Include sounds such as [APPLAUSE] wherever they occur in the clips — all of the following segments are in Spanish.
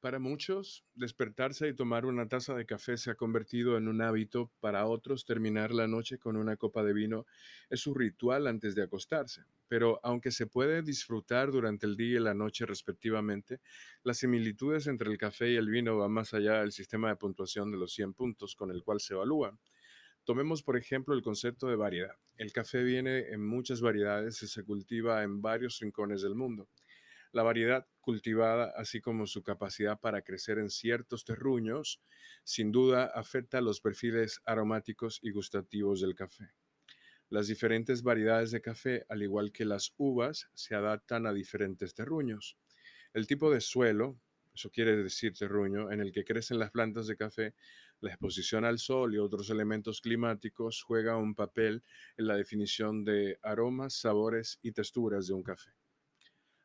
Para muchos, despertarse y tomar una taza de café se ha convertido en un hábito. Para otros, terminar la noche con una copa de vino es su ritual antes de acostarse. Pero aunque se puede disfrutar durante el día y la noche respectivamente, las similitudes entre el café y el vino van más allá del sistema de puntuación de los 100 puntos con el cual se evalúa. Tomemos, por ejemplo, el concepto de variedad. El café viene en muchas variedades y se cultiva en varios rincones del mundo. La variedad cultivada, así como su capacidad para crecer en ciertos terruños, sin duda afecta los perfiles aromáticos y gustativos del café. Las diferentes variedades de café, al igual que las uvas, se adaptan a diferentes terruños. El tipo de suelo, eso quiere decir terruño, en el que crecen las plantas de café, la exposición al sol y otros elementos climáticos juega un papel en la definición de aromas, sabores y texturas de un café.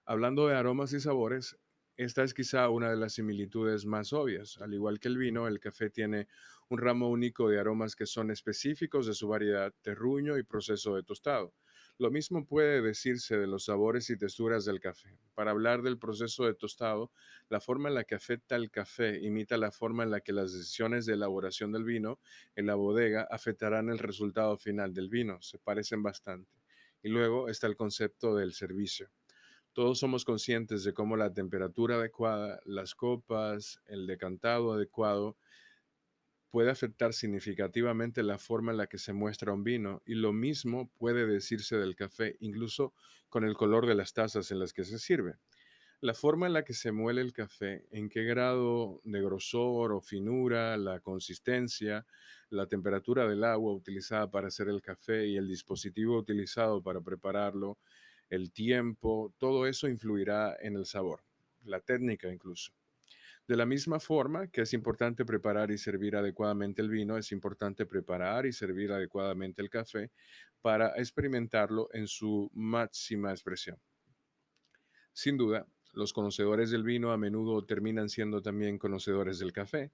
Hablando de aromas y sabores, esta es quizá una de las similitudes más obvias. Al igual que el vino, el café tiene un ramo único de aromas que son específicos de su variedad, terruño y proceso de tostado. Lo mismo puede decirse de los sabores y texturas del café. Para hablar del proceso de tostado, la forma en la que afecta el café imita la forma en la que las decisiones de elaboración del vino en la bodega afectarán el resultado final del vino. Se parecen bastante. Y luego está el concepto del servicio. Todos somos conscientes de cómo la temperatura adecuada, las copas, el decantado adecuado puede afectar significativamente la forma en la que se muestra un vino y lo mismo puede decirse del café, incluso con el color de las tazas en las que se sirve. La forma en la que se muele el café, en qué grado de grosor o finura, la consistencia, la temperatura del agua utilizada para hacer el café y el dispositivo utilizado para prepararlo, el tiempo, todo eso influirá en el sabor, la técnica incluso. De la misma forma que es importante preparar y servir adecuadamente el vino, es importante preparar y servir adecuadamente el café para experimentarlo en su máxima expresión. Sin duda, los conocedores del vino a menudo terminan siendo también conocedores del café,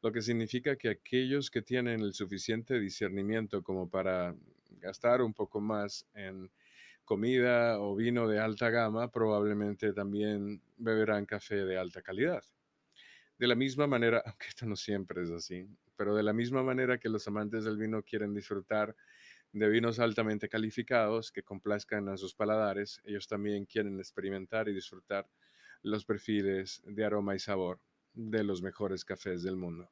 lo que significa que aquellos que tienen el suficiente discernimiento como para gastar un poco más en comida o vino de alta gama, probablemente también beberán café de alta calidad. De la misma manera, [LAUGHS] aunque esto no siempre es así, pero de la misma manera que los amantes del vino quieren disfrutar de vinos altamente calificados que complazcan a sus paladares, ellos también quieren experimentar y disfrutar los perfiles de aroma y sabor de los mejores cafés del mundo.